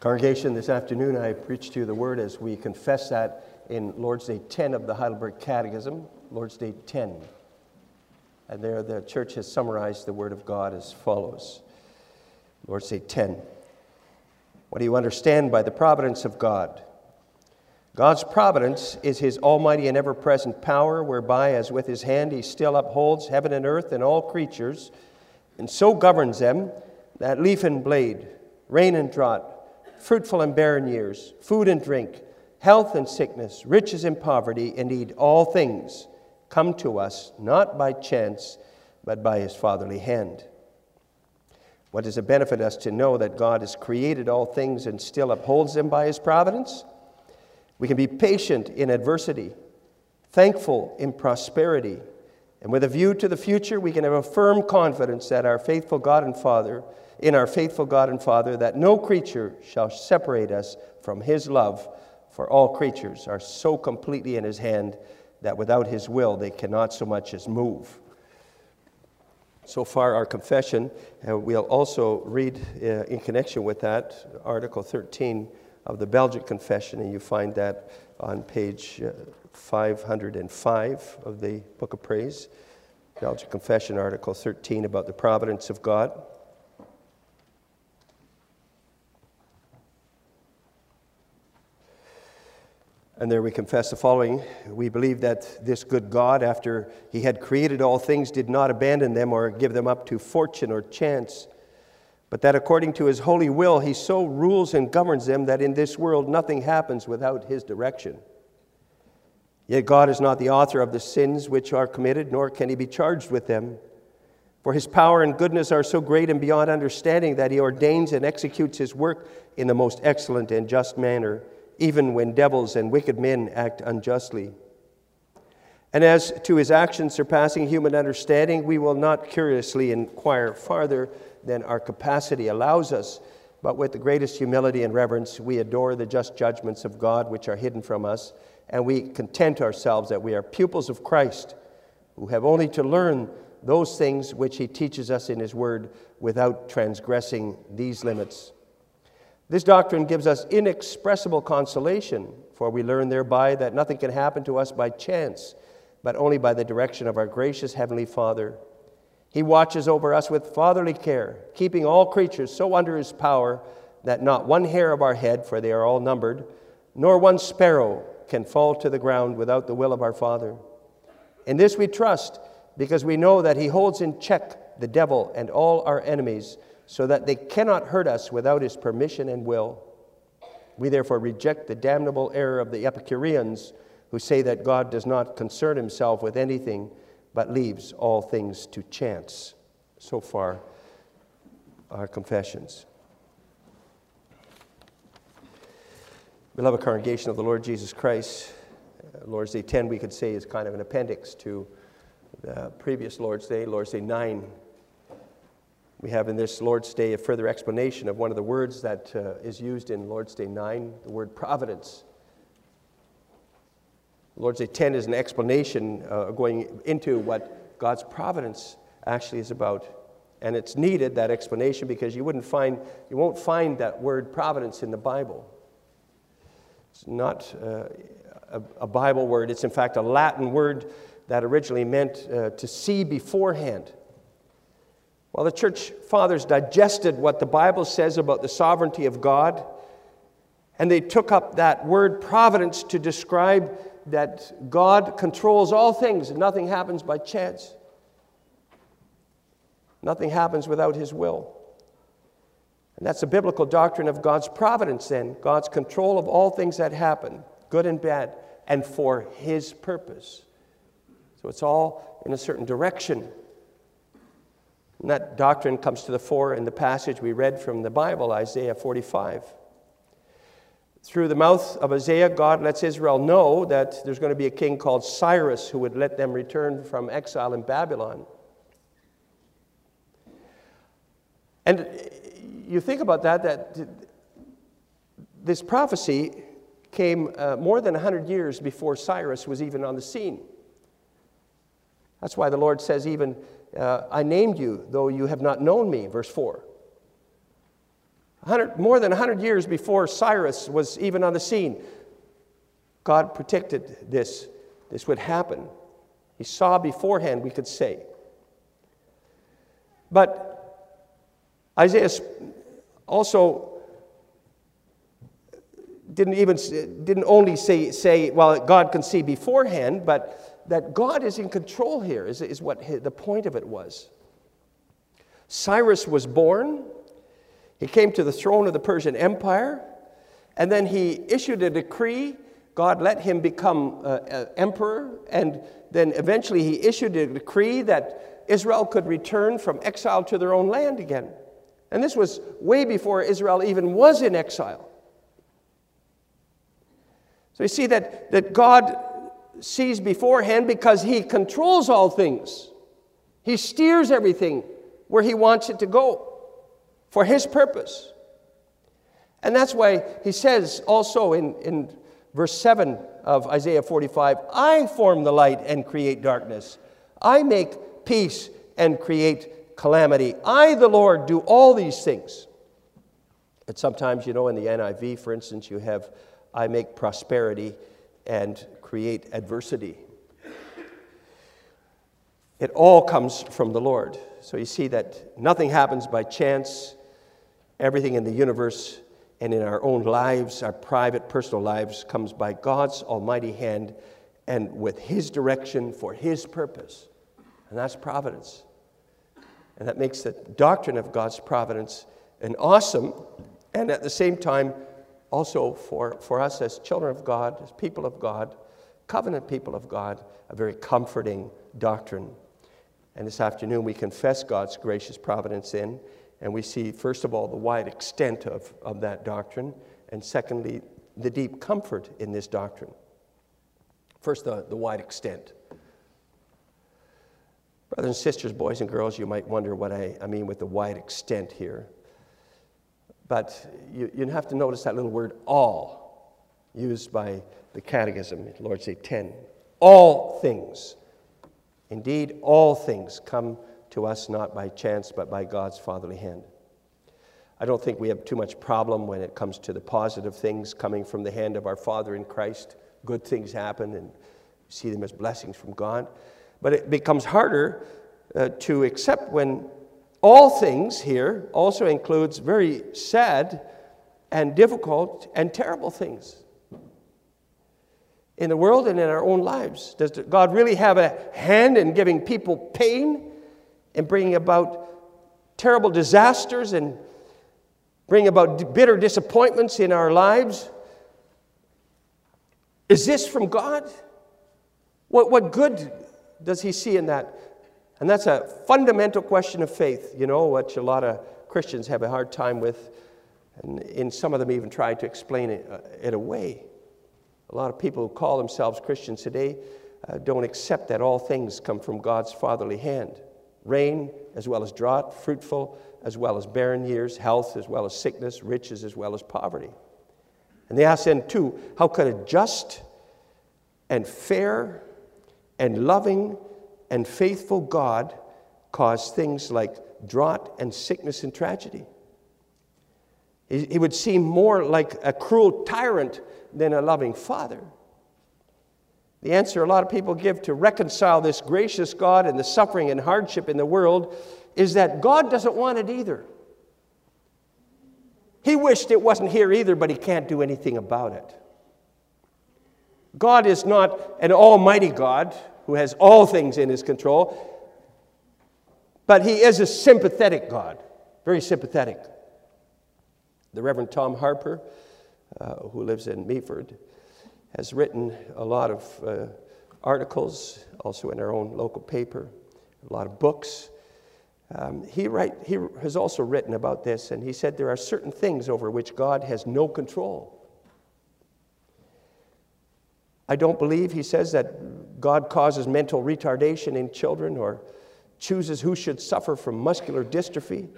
Congregation, this afternoon I preach to you the word as we confess that in Lord's Day 10 of the Heidelberg Catechism, Lord's Day 10. And there the church has summarized the word of God as follows Lord's Day 10. What do you understand by the providence of God? God's providence is his almighty and ever present power, whereby, as with his hand, he still upholds heaven and earth and all creatures, and so governs them that leaf and blade, rain and drought, fruitful and barren years, food and drink, health and sickness, riches and poverty, indeed all things come to us not by chance, but by his fatherly hand. What does it benefit us to know that God has created all things and still upholds them by his providence? We can be patient in adversity, thankful in prosperity, and with a view to the future, we can have a firm confidence that our faithful God and Father in our faithful God and Father that no creature shall separate us from his love, for all creatures are so completely in his hand that without his will they cannot so much as move. So far, our confession, we'll also read uh, in connection with that Article 13 of the Belgic Confession, and you find that on page uh, 505 of the Book of Praise. Belgic Confession, Article 13, about the providence of God. And there we confess the following We believe that this good God, after he had created all things, did not abandon them or give them up to fortune or chance, but that according to his holy will, he so rules and governs them that in this world nothing happens without his direction. Yet God is not the author of the sins which are committed, nor can he be charged with them. For his power and goodness are so great and beyond understanding that he ordains and executes his work in the most excellent and just manner even when devils and wicked men act unjustly. And as to his actions surpassing human understanding, we will not curiously inquire farther than our capacity allows us, but with the greatest humility and reverence, we adore the just judgments of God which are hidden from us, and we content ourselves that we are pupils of Christ who have only to learn those things which he teaches us in his word without transgressing these limits. This doctrine gives us inexpressible consolation, for we learn thereby that nothing can happen to us by chance, but only by the direction of our gracious Heavenly Father. He watches over us with fatherly care, keeping all creatures so under His power that not one hair of our head, for they are all numbered, nor one sparrow can fall to the ground without the will of our Father. In this we trust, because we know that He holds in check the devil and all our enemies so that they cannot hurt us without his permission and will. We therefore reject the damnable error of the Epicureans who say that God does not concern himself with anything but leaves all things to chance. So far, our confessions. Beloved congregation of the Lord Jesus Christ, uh, Lord's Day 10, we could say, is kind of an appendix to the previous Lord's Day, Lord's Day 9 we have in this Lord's Day a further explanation of one of the words that uh, is used in Lord's Day 9, the word providence. Lord's Day 10 is an explanation uh, going into what God's providence actually is about. And it's needed, that explanation, because you, wouldn't find, you won't find that word providence in the Bible. It's not uh, a, a, Bible word, it's in fact a Latin word that originally meant uh, to see beforehand. While the church fathers digested what the Bible says about the sovereignty of God, and they took up that word providence to describe that God controls all things and nothing happens by chance. Nothing happens without His will. And that's the biblical doctrine of God's providence, then God's control of all things that happen, good and bad, and for His purpose. So it's all in a certain direction. And that doctrine comes to the fore in the passage we read from the Bible, Isaiah 45. Through the mouth of Isaiah, God lets Israel know that there's going to be a king called Cyrus who would let them return from exile in Babylon. And you think about that, that this prophecy came uh, more than 100 years before Cyrus was even on the scene. That's why the Lord says, even uh, I named you, though you have not known me, verse 4. 100, more than 100 years before Cyrus was even on the scene, God predicted this. This would happen. He saw beforehand, we could say. But Isaiah also didn't even didn't only say, say well god can see beforehand but that god is in control here is, is what his, the point of it was. Cyrus was born. He came to the throne of the persian empire. And then he issued a decree. God let him become uh, uh, emperor. And then eventually he issued a decree that israel could return from exile to their own land again. And this was way before israel even was in exile. So you see that, that God sees beforehand because He controls all things. He steers everything where He wants it to go for His purpose. And that's why He says also in, in verse 7 of Isaiah 45 I form the light and create darkness, I make peace and create calamity. I, the Lord, do all these things. And sometimes, you know, in the NIV, for instance, you have I make prosperity and create adversity. It all comes from the Lord. So you see that nothing happens by chance. Everything in the universe and in our own lives, our private, personal lives, comes by God's almighty hand and with His direction for His purpose. And that's providence. And that makes the doctrine of God's providence an awesome and at the same time also for, for us as children of God, as people of God, covenant people of God, a very comforting doctrine. And this afternoon we confess God's gracious providence in, and we see, first of all, the wide extent of, of that doctrine, and secondly, the deep comfort in this doctrine. First, the, the wide extent. Brothers and sisters, boys and girls, you might wonder what I, I mean with the wide extent here. But you, you have to notice that little word all used by the Catechism, Lord's Day 10. All things. Indeed, all things come to us not by chance, but by God's fatherly hand. I don't think we have too much problem when it comes to the positive things coming from the hand of our Father in Christ. Good things happen and see them as blessings from God. But it becomes harder uh, to accept when all things here also includes very sad and difficult and terrible things in the world and in our own lives. Does God really have a hand in giving people pain and bringing about terrible disasters and bring about bitter disappointments in our lives? Is this from God? What, what good does He see in that? And that's a fundamental question of faith, you know, which a lot of Christians have a hard time with. And in some of them even try to explain it, uh, it away. A lot of people who call themselves Christians today uh, don't accept that all things come from God's fatherly hand rain as well as drought, fruitful as well as barren years, health as well as sickness, riches as well as poverty. And they ask then, too, how could a just and fair and loving and faithful God cause things like drought and sickness and tragedy. He would seem more like a cruel tyrant than a loving father. The answer a lot of people give to reconcile this gracious God and the suffering and hardship in the world is that God doesn't want it either. He wished it wasn't here either, but he can't do anything about it. God is not an almighty God who has all things in his control. But he is a sympathetic God, very sympathetic. The Reverend Tom Harpur, uh, who lives in Meaford, has written a lot of uh, articles, also in our own local paper, a lot of books. Um, he, write, he has also written about this, and he said there are certain things over which God has no control. I don't believe, he says, that God causes mental retardation in children or chooses who should suffer from muscular dystrophy.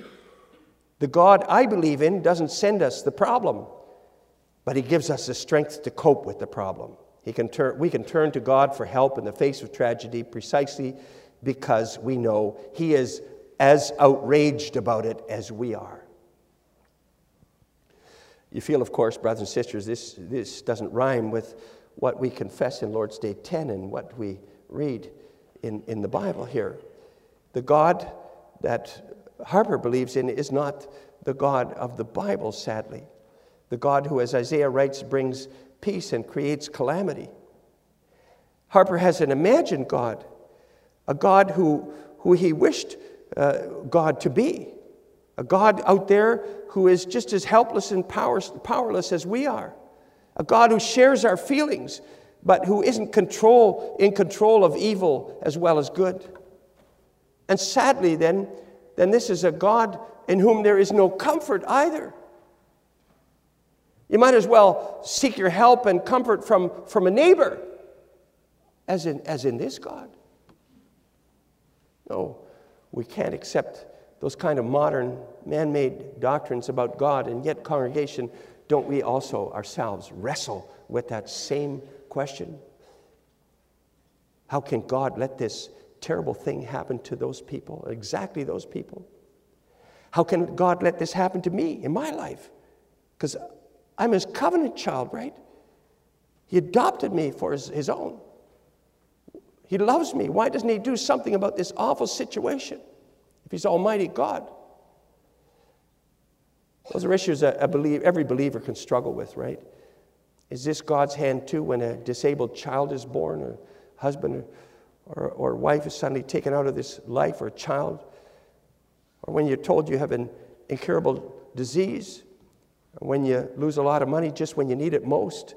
The God I believe in doesn't send us the problem, but He gives us the strength to cope with the problem. He can turn, we can turn to God for help in the face of tragedy precisely because we know He is as outraged about it as we are. You feel, of course, brothers and sisters, this, this doesn't rhyme with what we confess in Lord's Day 10 and what we read in, in the Bible here. The God that Harpur believes in is not the God of the Bible, sadly. The God who, as Isaiah writes, brings peace and creates calamity. Harpur has an imagined God, a God who, who he wished uh, God to be, a God out there who is just as helpless and powerless as we are, a God who shares our feelings, but who isn't control, in control of evil as well as good. And sadly, then, then this is a God in whom there is no comfort either. You might as well seek your help and comfort from, from a neighbor as in, as in this God. No, we can't accept those kind of modern man made doctrines about God, and yet, congregation, don't we also ourselves wrestle with that same question? How can God let this terrible thing happen to those people, exactly those people? How can God let this happen to me in my life? Because I'm his covenant child, right? He adopted me for his, his own. He loves me. Why doesn't he do something about this awful situation if he's Almighty God? Those are issues that I believe, every believer can struggle with, right? Is this God's hand too when a disabled child is born, or husband or, or wife is suddenly taken out of this life, or a child? Or when you're told you have an incurable disease, when you lose a lot of money just when you need it most,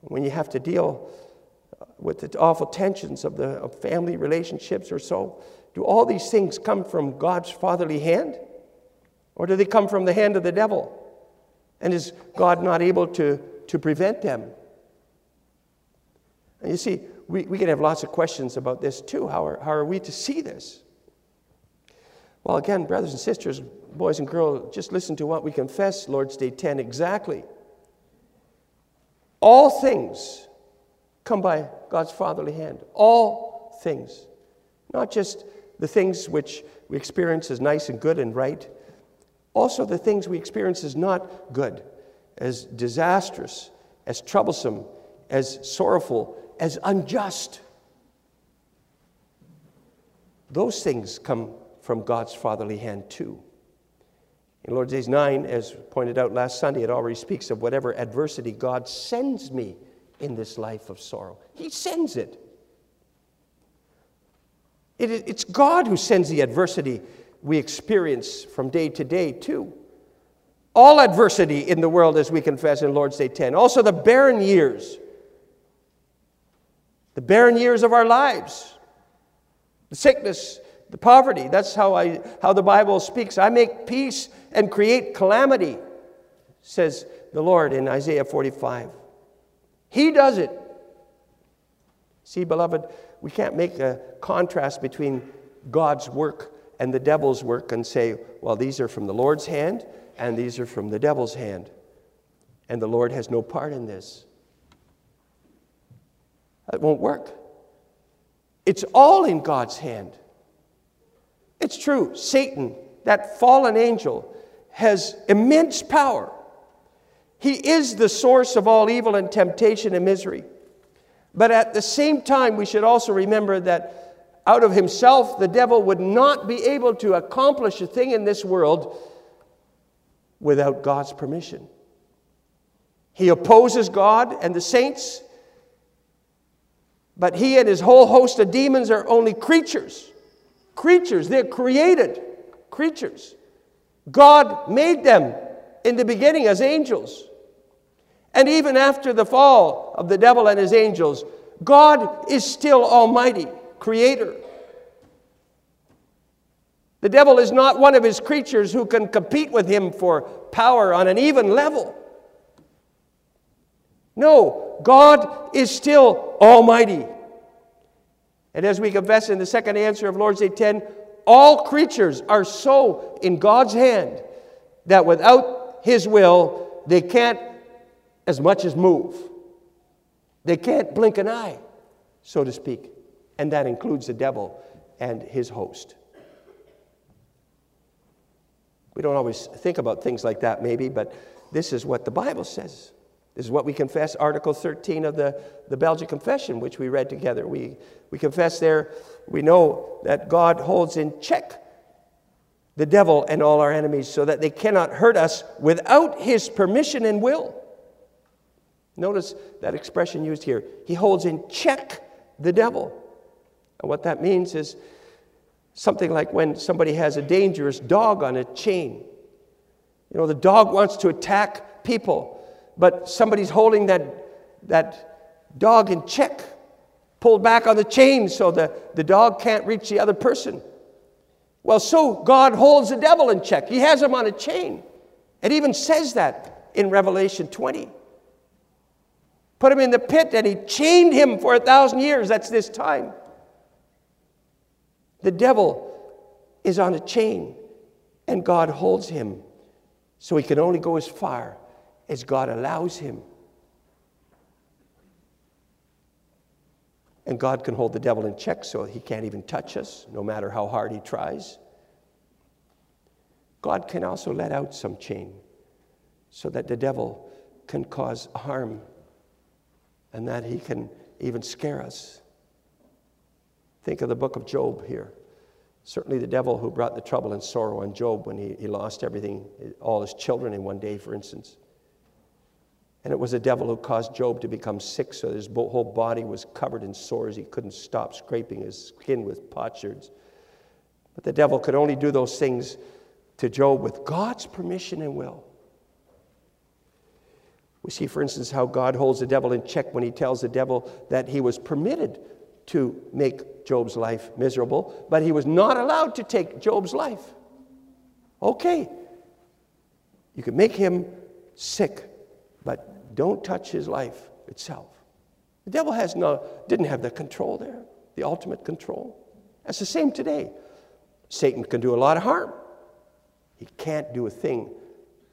when you have to deal with the awful tensions of the of family relationships or so? Do all these things come from God's fatherly hand? Or do they come from the hand of the devil? And is God not able to, to prevent them? And you see, we, we can have lots of questions about this too. How are, how are we to see this? Well, again, brothers and sisters, boys and girls, just listen to what we confess, Lord's Day 10 exactly. All things come by God's fatherly hand. All things. Not just the things which we experience as nice and good and right, also the things we experience as not good, as disastrous, as troublesome, as sorrowful, as unjust. Those things come from God's fatherly hand too. In Lord's Days 9, as pointed out last Sunday, it already speaks of whatever adversity God sends me in this life of sorrow. He sends it. it. It's God who sends the adversity we experience from day to day, too. All adversity in the world, as we confess in Lord's Day 10. Also, the barren years, the barren years of our lives, the sickness, the poverty. That's how, I, how the Bible speaks. I make peace and create calamity, says the Lord in Isaiah 45. He does it. See, beloved, we can't make a contrast between God's work and the devil's work and say, well, these are from the Lord's hand and these are from the devil's hand. And the Lord has no part in this. It won't work. It's all in God's hand. It's true, Satan, that fallen angel, has immense power. He is the source of all evil and temptation and misery. But at the same time, we should also remember that out of himself, the devil would not be able to accomplish a thing in this world without God's permission. He opposes God and the saints, but he and his whole host of demons are only creatures. Creatures, they're created creatures. God made them in the beginning as angels. And even after the fall of the devil and his angels, God is still Almighty, Creator. The devil is not one of his creatures who can compete with him for power on an even level. No, God is still Almighty. And as we confess in the second answer of Lord's Day 10, all creatures are so in God's hand that without his will, they can't as much as move. They can't blink an eye, so to speak. And that includes the devil and his host. We don't always think about things like that, maybe, but this is what the Bible says. This is what we confess, Article 13 of the, the Belgic Confession, which we read together. We, we confess there, we know that God holds in check the devil and all our enemies so that they cannot hurt us without his permission and will. Notice that expression used here. He holds in check the devil. And what that means is something like when somebody has a dangerous dog on a chain. You know, the dog wants to attack people, but somebody's holding that, that dog in check, pulled back on the chain so the, the dog can't reach the other person. Well, so God holds the devil in check. He has him on a chain. It even says that in Revelation 20. Put him in the pit and he chained him for a thousand years. That's this time. The devil is on a chain and God holds him. So he can only go as far as God allows him. And God can hold the devil in check so he can't even touch us, no matter how hard he tries. God can also let out some chain so that the devil can cause harm and that he can even scare us. Think of the book of Job here. Certainly, the devil who brought the trouble and sorrow on Job when he, he lost everything, all his children in one day, for instance. And it was the devil who caused Job to become sick, so his whole body was covered in sores. He couldn't stop scraping his skin with potsherds. But the devil could only do those things to Job with God's permission and will. We see, for instance, how God holds the devil in check when he tells the devil that he was permitted to make Job's life miserable, but he was not allowed to take Job's life. Okay, you can make him sick, but don't touch his life itself. The devil has no, didn't have the control there, the ultimate control. That's the same today. Satan can do a lot of harm. He can't do a thing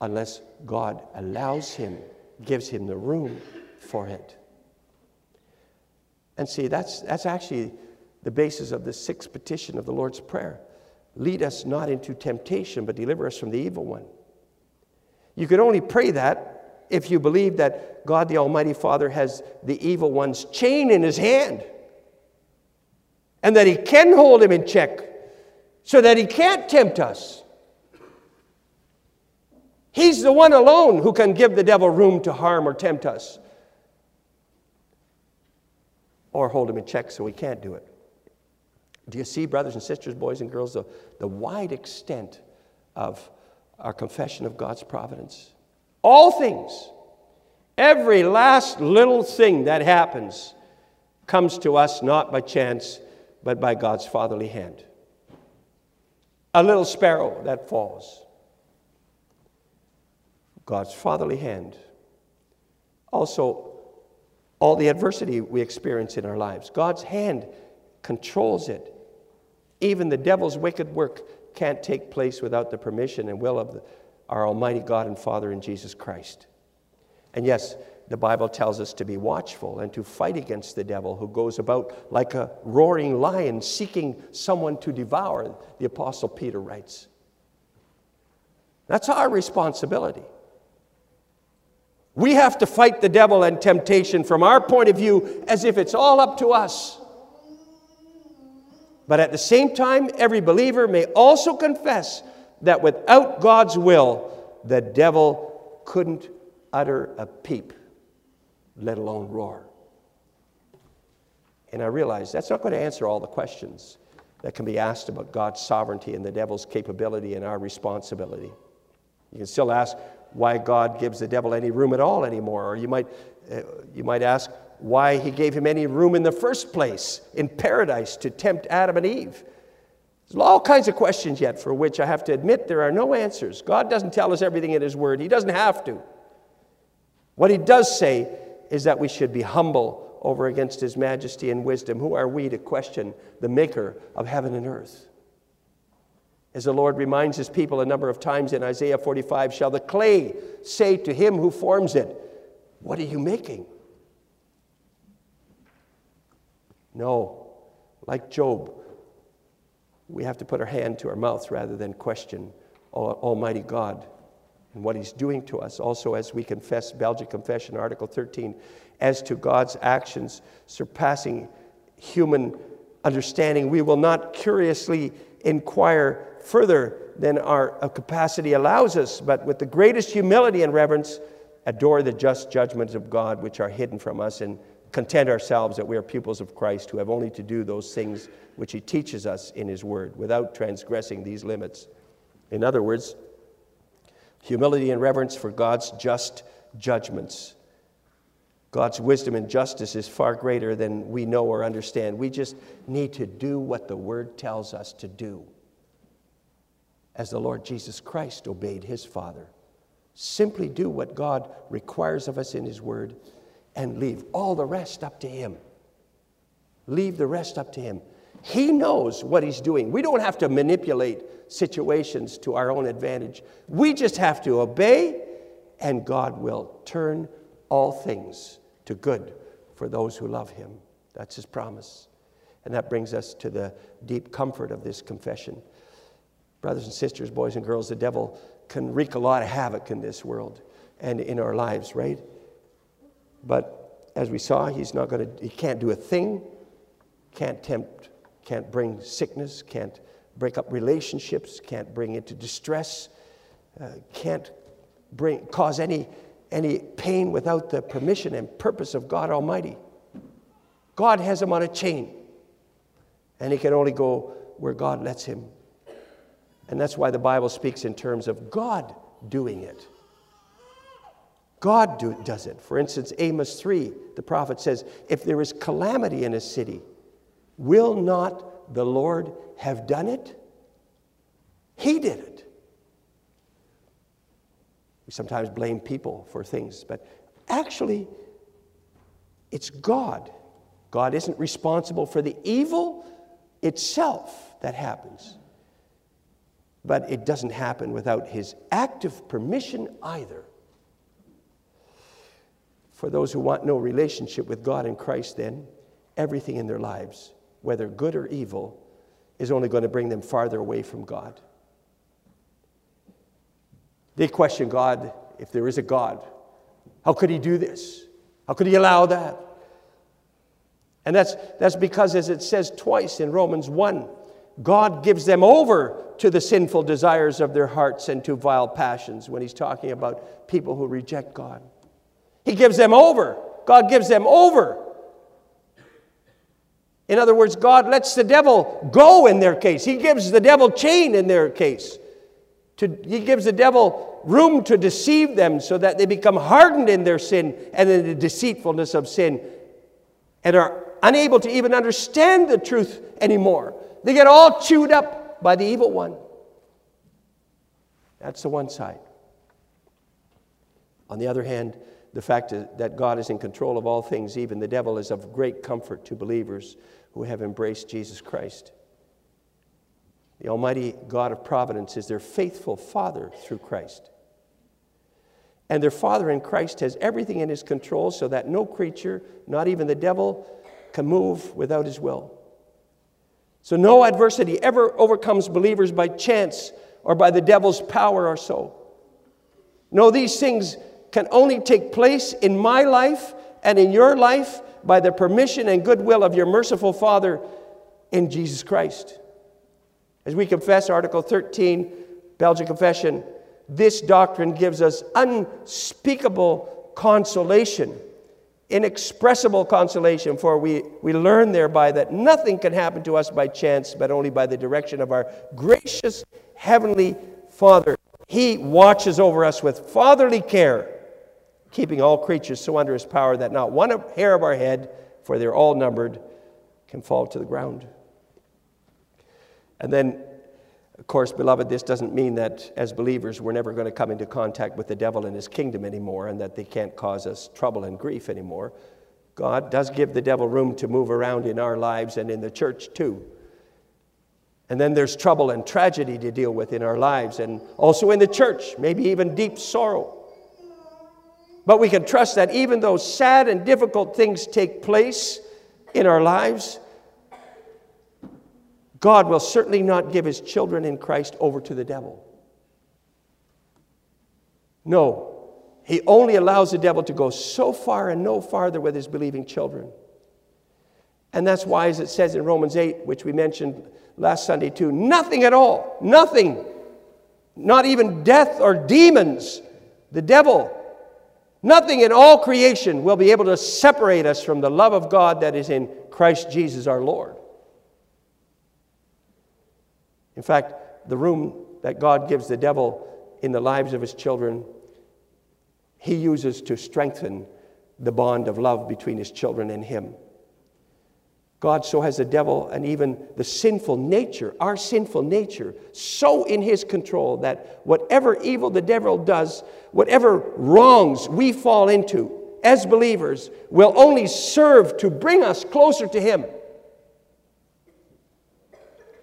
unless God allows him, gives him the room for it. And see, that's, that's actually the basis of the sixth petition of the Lord's Prayer. Lead us not into temptation, but deliver us from the evil one. You can only pray that if you believe that God the Almighty Father has the evil one's chain in his hand and that he can hold him in check so that he can't tempt us. He's the one alone who can give the devil room to harm or tempt us or hold him in check so he can't do it. Do you see, brothers and sisters, boys and girls, the, the wide extent of our confession of God's providence? All things, every last little thing that happens comes to us not by chance, but by God's fatherly hand. A little sparrow that falls. God's fatherly hand. Also, all the adversity we experience in our lives. God's hand controls it. Even the devil's wicked work can't take place without the permission and will of the, our Almighty God and Father in Jesus Christ. And yes, the Bible tells us to be watchful and to fight against the devil who goes about like a roaring lion seeking someone to devour, the Apostle Peter writes. That's our responsibility. We have to fight the devil and temptation from our point of view as if it's all up to us. But at the same time, every believer may also confess that without God's will, the devil couldn't utter a peep, let alone roar. And I realize that's not going to answer all the questions that can be asked about God's sovereignty and the devil's capability and our responsibility. You can still ask why God gives the devil any room at all anymore, or you might, uh, you might ask why he gave him any room in the first place in paradise to tempt Adam and Eve. There's all kinds of questions yet for which I have to admit there are no answers. God doesn't tell us everything in His Word, He doesn't have to. What He does say is that we should be humble over against His majesty and wisdom. Who are we to question the Maker of heaven and earth? As the Lord reminds His people a number of times in Isaiah 45, shall the clay say to him who forms it, What are you making? No, like Job, we have to put our hand to our mouth rather than question Almighty God and what He's doing to us. Also, as we confess, Belgic Confession, Article 13, as to God's actions surpassing human understanding, we will not curiously inquire further than our capacity allows us, but with the greatest humility and reverence, adore the just judgments of God which are hidden from us and content ourselves that we are pupils of Christ who have only to do those things which He teaches us in His Word without transgressing these limits. In other words, humility and reverence for God's just judgments. God's wisdom and justice is far greater than we know or understand. We just need to do what the Word tells us to do, as the Lord Jesus Christ obeyed his Father. Simply do what God requires of us in His Word and leave all the rest up to Him. Leave the rest up to Him. He knows what He's doing. We don't have to manipulate situations to our own advantage. We just have to obey, and God will turn all things to good for those who love Him. That's His promise. And that brings us to the deep comfort of this confession. Brothers and sisters, boys and girls, the devil can wreak a lot of havoc in this world and in our lives, right? But as we saw, he's not going to, he can't do a thing, can't tempt, can't bring sickness, can't break up relationships, can't bring into distress, uh, can't bring, cause any, any pain without the permission and purpose of God Almighty. God has him on a chain, and he can only go where God lets him. And that's why the Bible speaks in terms of God doing it. God do, does it. For instance, Amos 3, the prophet says, If there is calamity in a city, will not the Lord have done it? He did it. We sometimes blame people for things, but actually, it's God. God isn't responsible for the evil itself that happens. But it doesn't happen without his active permission either. For those who want no relationship with God in Christ, then, everything in their lives, whether good or evil, is only going to bring them farther away from God. They question God if there is a God. How could he do this? How could he allow that? And that's, that's because, as it says twice in Romans 1, God gives them over to the sinful desires of their hearts and to vile passions when he's talking about people who reject God. He gives them over. God gives them over. In other words, God lets the devil go in their case. He gives the devil chain in their case. To, he gives the devil room to deceive them so that they become hardened in their sin and in the deceitfulness of sin and are unable to even understand the truth anymore. They get all chewed up by the evil one. That's the one side. On the other hand, the fact that God is in control of all things, even the devil, is of great comfort to believers who have embraced Jesus Christ. The Almighty God of providence is their faithful Father through Christ. And their Father in Christ has everything in his control so that no creature, not even the devil, can move without his will. So no adversity ever overcomes believers by chance or by the devil's power or so. No, these things can only take place in my life and in your life by the permission and goodwill of your merciful Father in Jesus Christ. As we confess Article 13, Belgic Confession, this doctrine gives us unspeakable consolation inexpressible consolation, for we, we learn thereby that nothing can happen to us by chance, but only by the direction of our gracious Heavenly Father. He watches over us with fatherly care, keeping all creatures so under His power that not one hair of our head, for they're all numbered, can fall to the ground. And then of course, beloved, this doesn't mean that as believers we're never going to come into contact with the devil and his kingdom anymore and that they can't cause us trouble and grief anymore. God does give the devil room to move around in our lives and in the church too. And then there's trouble and tragedy to deal with in our lives and also in the church, maybe even deep sorrow. But we can trust that even though sad and difficult things take place in our lives, God will certainly not give his children in Christ over to the devil. No, he only allows the devil to go so far and no farther with his believing children. And that's why, as it says in Romans 8, which we mentioned last Sunday too, nothing at all, nothing, not even death or demons, the devil, nothing in all creation will be able to separate us from the love of God that is in Christ Jesus our Lord. In fact, the room that God gives the devil in the lives of his children, he uses to strengthen the bond of love between his children and him. God so has the devil and even the sinful nature, our sinful nature, so in his control that whatever evil the devil does, whatever wrongs we fall into as believers, will only serve to bring us closer to him.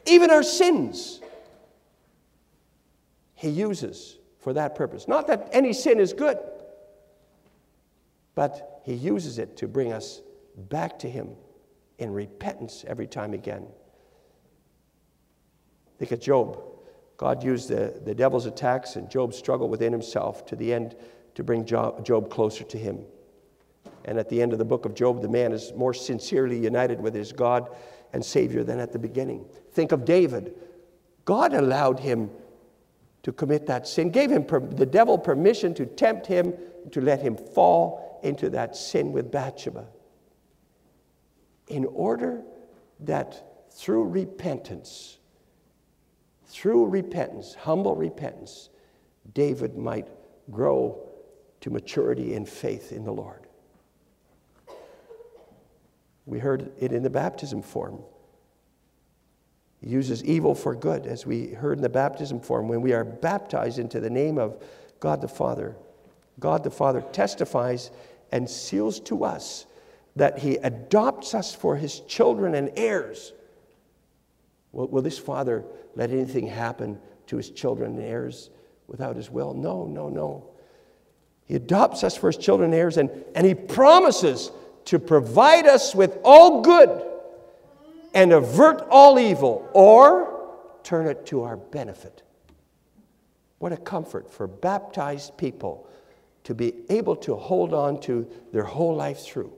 Even our sins, he uses for that purpose. Not that any sin is good, but he uses it to bring us back to him in repentance every time again. Think of Job. God used the, the devil's attacks and Job's struggle within himself to the end to bring Job, Job closer to him. And at the end of the book of Job, the man is more sincerely united with his God and Savior than at the beginning. Think of David. God allowed him to commit that sin, gave him per, the devil permission to tempt him, to let him fall into that sin with Bathsheba in order that through repentance, through repentance, humble repentance, David might grow to maturity in faith in the Lord. We heard it in the baptism form. He uses evil for good, as we heard in the baptism form. When we are baptized into the name of God the Father, God the Father testifies and seals to us that He adopts us for His children and heirs. Will, will this father let anything happen to his children and heirs without his will? No, no, no. He adopts us for his children and heirs, and, and he promises to provide us with all good and avert all evil or turn it to our benefit. What a comfort for baptized people to be able to hold on to their whole life through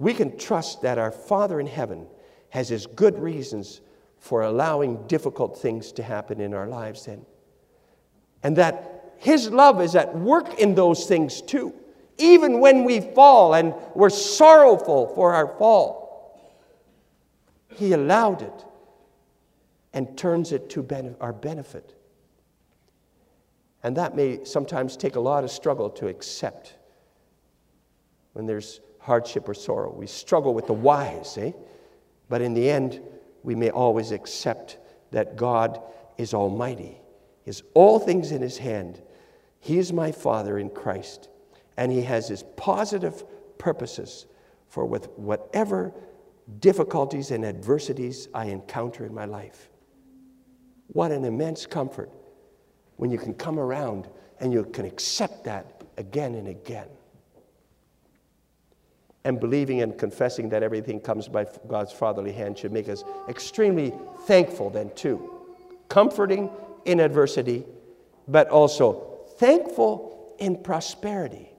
we can trust that our Father in heaven has his good reasons for allowing difficult things to happen in our lives then. And that his love is at work in those things too, even when we fall and we're sorrowful for our fall. He allowed it and turns it to our benefit. And that may sometimes take a lot of struggle to accept when there's hardship or sorrow. We struggle with the whys, eh? But in the end, we may always accept that God is almighty. He has all things in his hand. He is my Father in Christ, and he has his positive purposes for with whatever difficulties and adversities I encounter in my life. What an immense comfort when you can come around and you can accept that again and again and believing and confessing that everything comes by God's fatherly hand should make us extremely thankful, then, too. Comforting in adversity, but also thankful in prosperity.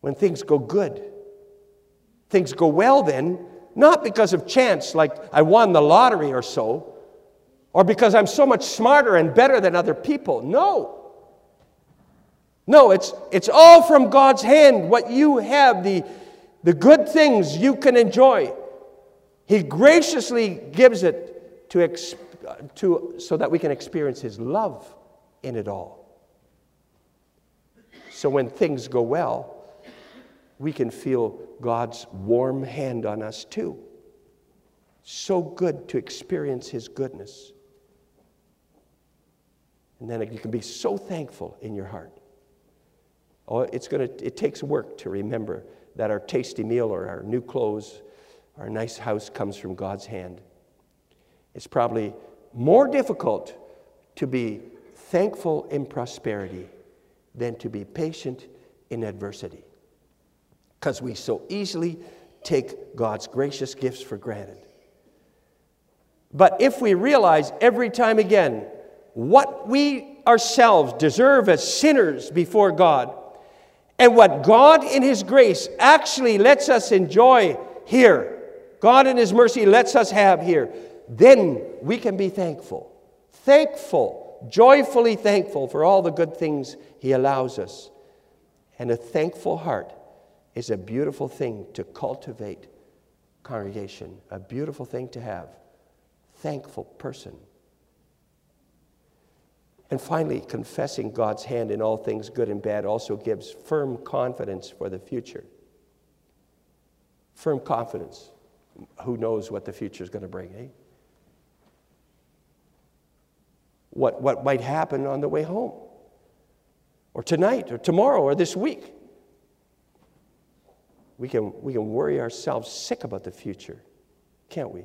When things go good, things go well, then, not because of chance, like I won the lottery or so, or because I'm so much smarter and better than other people. No. No, it's, it's all from God's hand. What you have, the, the good things you can enjoy, He graciously gives it to, to, so that we can experience His love in it all. So when things go well, we can feel God's warm hand on us too. So good to experience His goodness. And then you can be so thankful in your heart. Oh, it's gonna, it takes work to remember that our tasty meal or our new clothes, our nice house comes from God's hand. It's probably more difficult to be thankful in prosperity than to be patient in adversity. Because we so easily take God's gracious gifts for granted. But if we realize every time again what we ourselves deserve as sinners before God, and what God in His grace actually lets us enjoy here, God in His mercy lets us have here, then we can be thankful. Thankful, joyfully thankful for all the good things He allows us. And a thankful heart is a beautiful thing to cultivate, congregation, a beautiful thing to have. Thankful person. And finally, confessing God's hand in all things good and bad also gives firm confidence for the future. Firm confidence. Who knows what the future is going to bring, eh? What, what might happen on the way home, or tonight, or tomorrow, or this week. We can, we can worry ourselves sick about the future, can't we?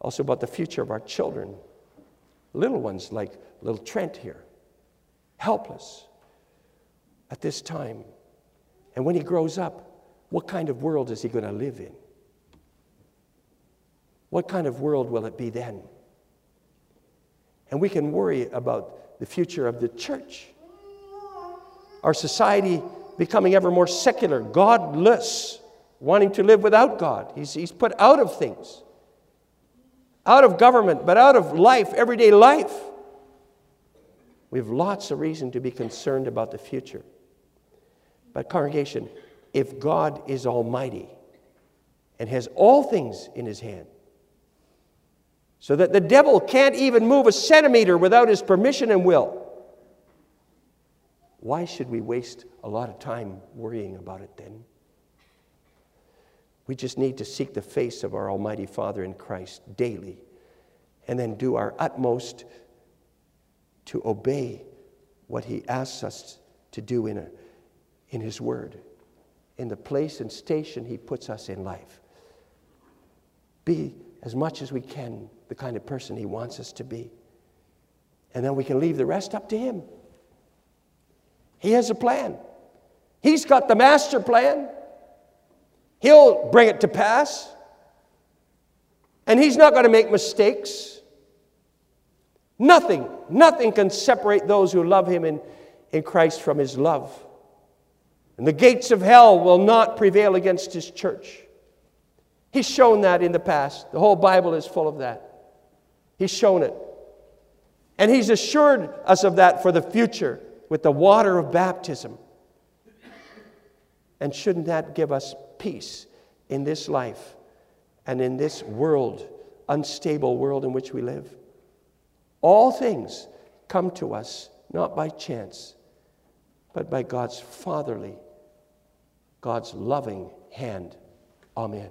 Also, about the future of our children, little ones like little Trent here, helpless at this time. And when he grows up, what kind of world is he going to live in? What kind of world will it be then? And we can worry about the future of the church. Our society becoming ever more secular, godless, wanting to live without God. He's, he's put out of things out of government, but out of life, everyday life. We have lots of reason to be concerned about the future. But, congregation, if God is almighty and has all things in his hand, so that the devil can't even move a centimeter without his permission and will, why should we waste a lot of time worrying about it then? We just need to seek the face of our Almighty Father in Christ daily and then do our utmost to obey what He asks us to do in, a, in His Word, in the place and station He puts us in life. Be as much as we can the kind of person He wants us to be. And then we can leave the rest up to Him. He has a plan, He's got the master plan. He'll bring it to pass. And He's not going to make mistakes. Nothing, nothing can separate those who love Him in, in Christ from His love. And the gates of hell will not prevail against His church. He's shown that in the past. The whole Bible is full of that. He's shown it. And He's assured us of that for the future with the water of baptism. And shouldn't that give us peace in this life and in this world, unstable world in which we live. All things come to us not by chance, but by God's fatherly, God's loving hand. Amen.